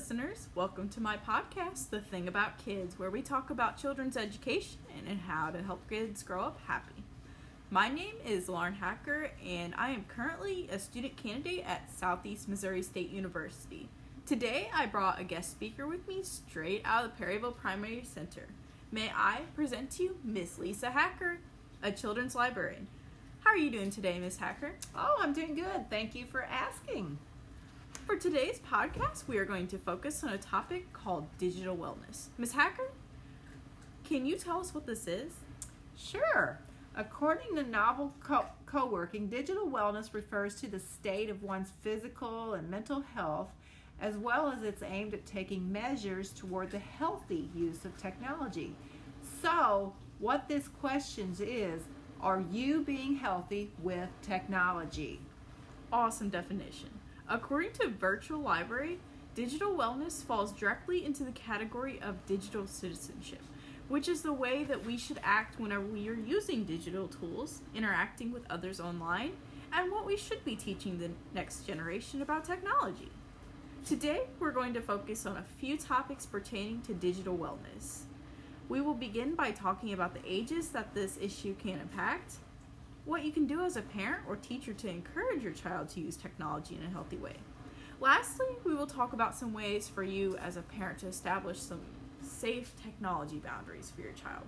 listeners. Welcome to my podcast, The Thing About Kids, where we talk about children's education and how to help kids grow up happy. My name is Lauren Hacker, and I am currently a student candidate at Southeast Missouri State University. Today, I brought a guest speaker with me straight out of the Perryville Primary Center. May I present to you Miss Lisa Hacker, a children's librarian. How are you doing today, Miss Hacker? Oh, I'm doing good. Thank you for asking. For today's podcast, we are going to focus on a topic called digital wellness. Ms. Hacker, can you tell us what this is? Sure. According to Novel Coworking, digital wellness refers to the state of one's physical and mental health, as well as it's aimed at taking measures toward the healthy use of technology. So, what this question is are you being healthy with technology? Awesome definition. According to Virtual Library, digital wellness falls directly into the category of digital citizenship, which is the way that we should act whenever we are using digital tools, interacting with others online, and what we should be teaching the next generation about technology. Today, we're going to focus on a few topics pertaining to digital wellness. We will begin by talking about the ages that this issue can impact, what you can do as a parent or teacher to encourage your child to use technology in a healthy way. Lastly, we will talk about some ways for you as a parent to establish some safe technology boundaries for your child.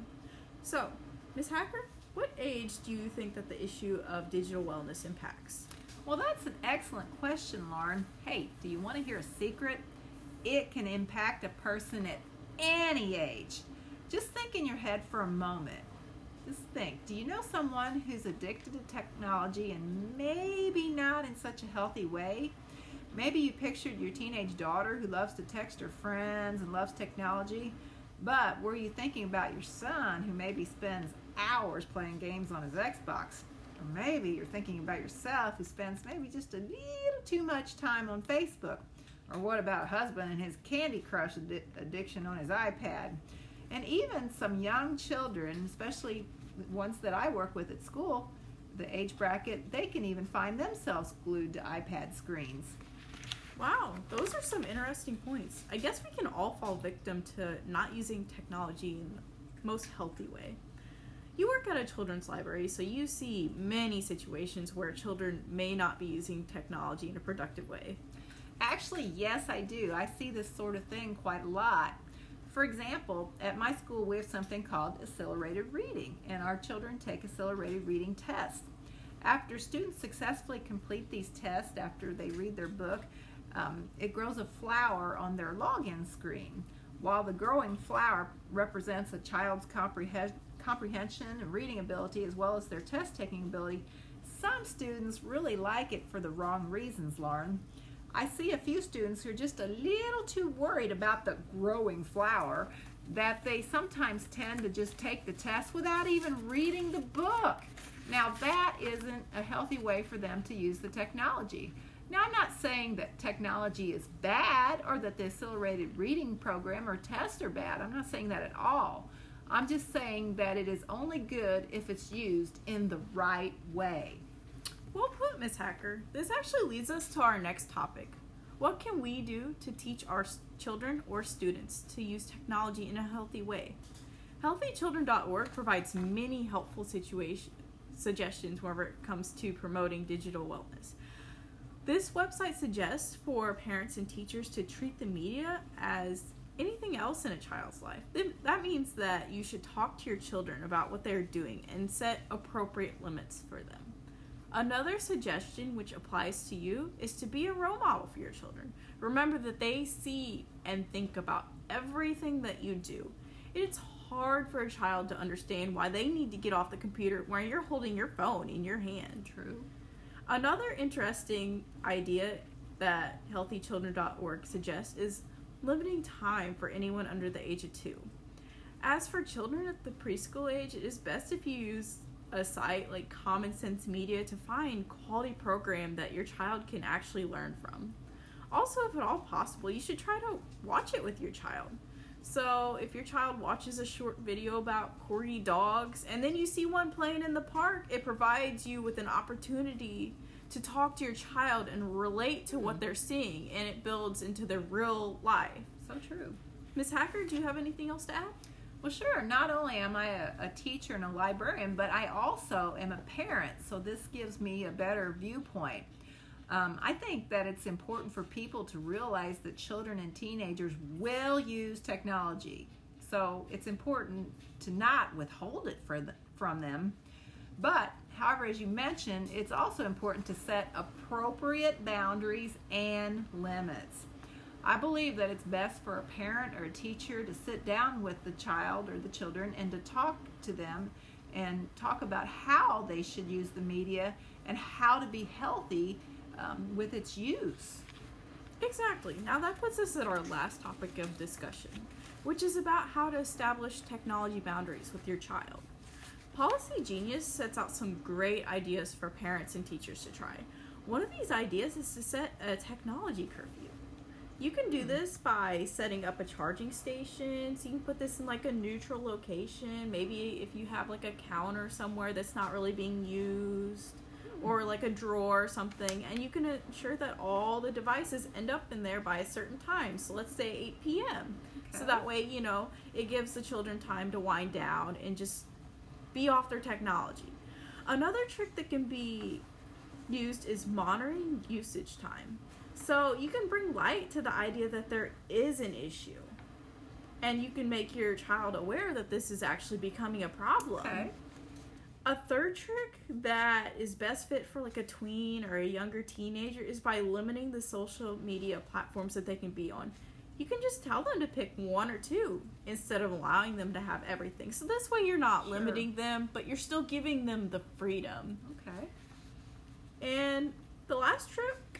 So, Ms. Hacker, what age do you think that the issue of digital wellness impacts? Well, that's an excellent question, Lauren. Hey, do you want to hear a secret? It can impact a person at any age. Just think in your head for a moment just think do you know someone who's addicted to technology and maybe not in such a healthy way? Maybe you pictured your teenage daughter who loves to text her friends and loves technology, but were you thinking about your son who maybe spends hours playing games on his Xbox? Or maybe you're thinking about yourself who spends maybe just a little too much time on Facebook. Or what about a husband and his Candy Crush addiction on his iPad? And even some young children, especially ones that I work with at school, the age bracket, they can even find themselves glued to iPad screens. Wow, those are some interesting points. I guess we can all fall victim to not using technology in the most healthy way. You work at a children's library, so you see many situations where children may not be using technology in a productive way. Actually, yes, I do. I see this sort of thing quite a lot. For example, at my school we have something called accelerated reading, and our children take accelerated reading tests. After students successfully complete these tests, after they read their book, um, it grows a flower on their login screen. While the growing flower represents a child's comprehension and reading ability as well as their test taking ability, some students really like it for the wrong reasons, Lauren. I see a few students who are just a little too worried about the growing flower that they sometimes tend to just take the test without even reading the book. Now, that isn't a healthy way for them to use the technology. Now, I'm not saying that technology is bad or that the accelerated reading program or tests are bad. I'm not saying that at all. I'm just saying that it is only good if it's used in the right way. Well put, Miss Hacker. This actually leads us to our next topic. What can we do to teach our children or students to use technology in a healthy way? HealthyChildren.org provides many helpful situation, suggestions whenever it comes to promoting digital wellness. This website suggests for parents and teachers to treat the media as anything else in a child's life. That means that you should talk to your children about what they're doing and set appropriate limits for them. Another suggestion which applies to you is to be a role model for your children. Remember that they see and think about everything that you do. It's hard for a child to understand why they need to get off the computer when you're holding your phone in your hand. True. Another interesting idea that healthychildren.org suggests is limiting time for anyone under the age of two. As for children at the preschool age, it is best if you use a site like Common Sense Media to find quality program that your child can actually learn from. Also, if at all possible, you should try to watch it with your child. So if your child watches a short video about corgi dogs and then you see one playing in the park, it provides you with an opportunity to talk to your child and relate to what mm-hmm. they're seeing and it builds into their real life. So true. Miss Hacker, do you have anything else to add? Well, sure. Not only am I a, a, teacher and a librarian, but I also am a parent, so this gives me a better viewpoint. Um, I think that it's important for people to realize that children and teenagers will use technology. So it's important to not withhold it the, from them. But, however, as you mentioned, it's also important to set appropriate boundaries and limits. I believe that it's best for a parent or a teacher to sit down with the child or the children and to talk to them and talk about how they should use the media and how to be healthy um, with its use. Exactly. Now that puts us at our last topic of discussion, which is about how to establish technology boundaries with your child. Policygenius sets out some great ideas for parents and teachers to try. One of these ideas is to set a technology curfew. You can do this by setting up a charging station. So you can put this in like a neutral location. Maybe if you have like a counter somewhere that's not really being used or like a drawer or something. And you can ensure that all the devices end up in there by a certain time. So let's say 8 p.m. Okay. So that way, you know, it gives the children time to wind down and just be off their technology. Another trick that can be used is monitoring usage time. So you can bring light to the idea that there is an issue. And you can make your child aware that this is actually becoming a problem. Okay. A third trick that is best fit for like a tween or a younger teenager is by limiting the social media platforms that they can be on. You can just tell them to pick one or two instead of allowing them to have everything. So this way you're not sure. limiting them, but you're still giving them the freedom. Okay. And the last trick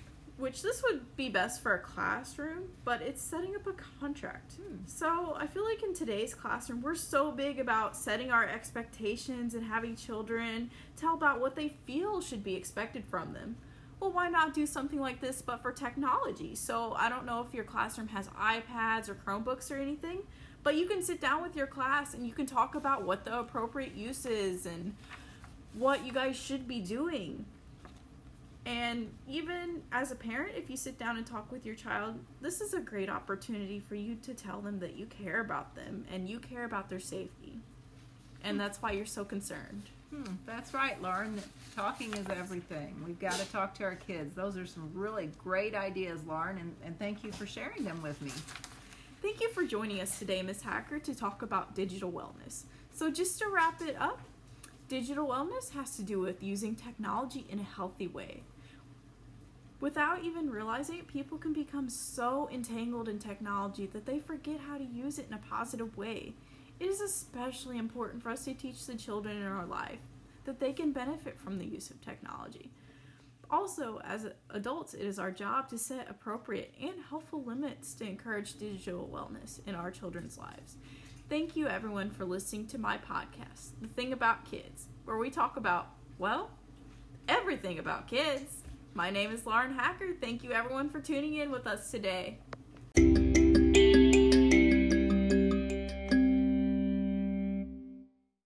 which this would be best for a classroom, but it's setting up a contract. Hmm. So I feel like in today's classroom, we're so big about setting our expectations and having children tell about what they feel should be expected from them. Well, why not do something like this but for technology? So I don't know if your classroom has iPads or Chromebooks or anything, but you can sit down with your class and you can talk about what the appropriate use is and what you guys should be doing and even as a parent, if you sit down and talk with your child, this is a great opportunity for you to tell them that you care about them and you care about their safety. And that's why you're so concerned. Hmm, that's right, Lauren. Talking is everything. We've got to talk to our kids. Those are some really great ideas, Lauren, and, and thank you for sharing them with me. Thank you for joining us today, Miss Hacker, to talk about digital wellness. So, just to wrap it up, digital wellness has to do with using technology in a healthy way without even realizing it, people can become so entangled in technology that they forget how to use it in a positive way. It is especially important for us to teach the children in our life that they can benefit from the use of technology. Also, as adults, it is our job to set appropriate and helpful limits to encourage digital wellness in our children's lives. Thank you, everyone, for listening to my podcast, The Thing About Kids, where we talk about, well, everything about kids. My name is Lauren Hacker. Thank you everyone for tuning in with us today.